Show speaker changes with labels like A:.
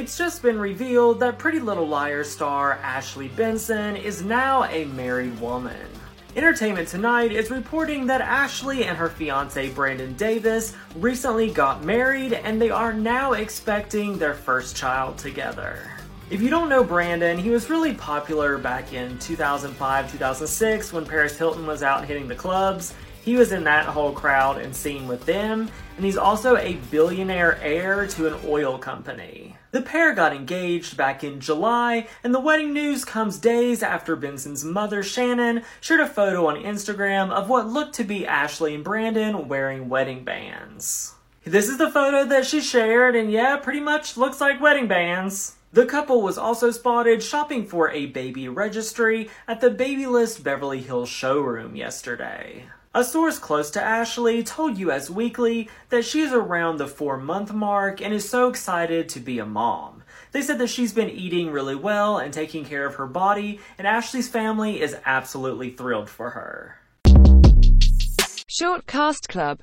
A: It's just been revealed that Pretty Little Liars star Ashley Benson is now a married woman. Entertainment Tonight is reporting that Ashley and her fiance Brandon Davis recently got married and they are now expecting their first child together. If you don't know Brandon, he was really popular back in 2005 2006 when Paris Hilton was out hitting the clubs. He was in that whole crowd and scene with them, and he's also a billionaire heir to an oil company. The pair got engaged back in July, and the wedding news comes days after Benson's mother, Shannon, shared a photo on Instagram of what looked to be Ashley and Brandon wearing wedding bands. This is the photo that she shared, and yeah, pretty much looks like wedding bands. The couple was also spotted shopping for a baby registry at the Babylist Beverly Hills showroom yesterday. A source close to Ashley told Us Weekly that she's around the four month mark and is so excited to be a mom. They said that she's been eating really well and taking care of her body, and Ashley's family is absolutely thrilled for her.
B: Short Cast Club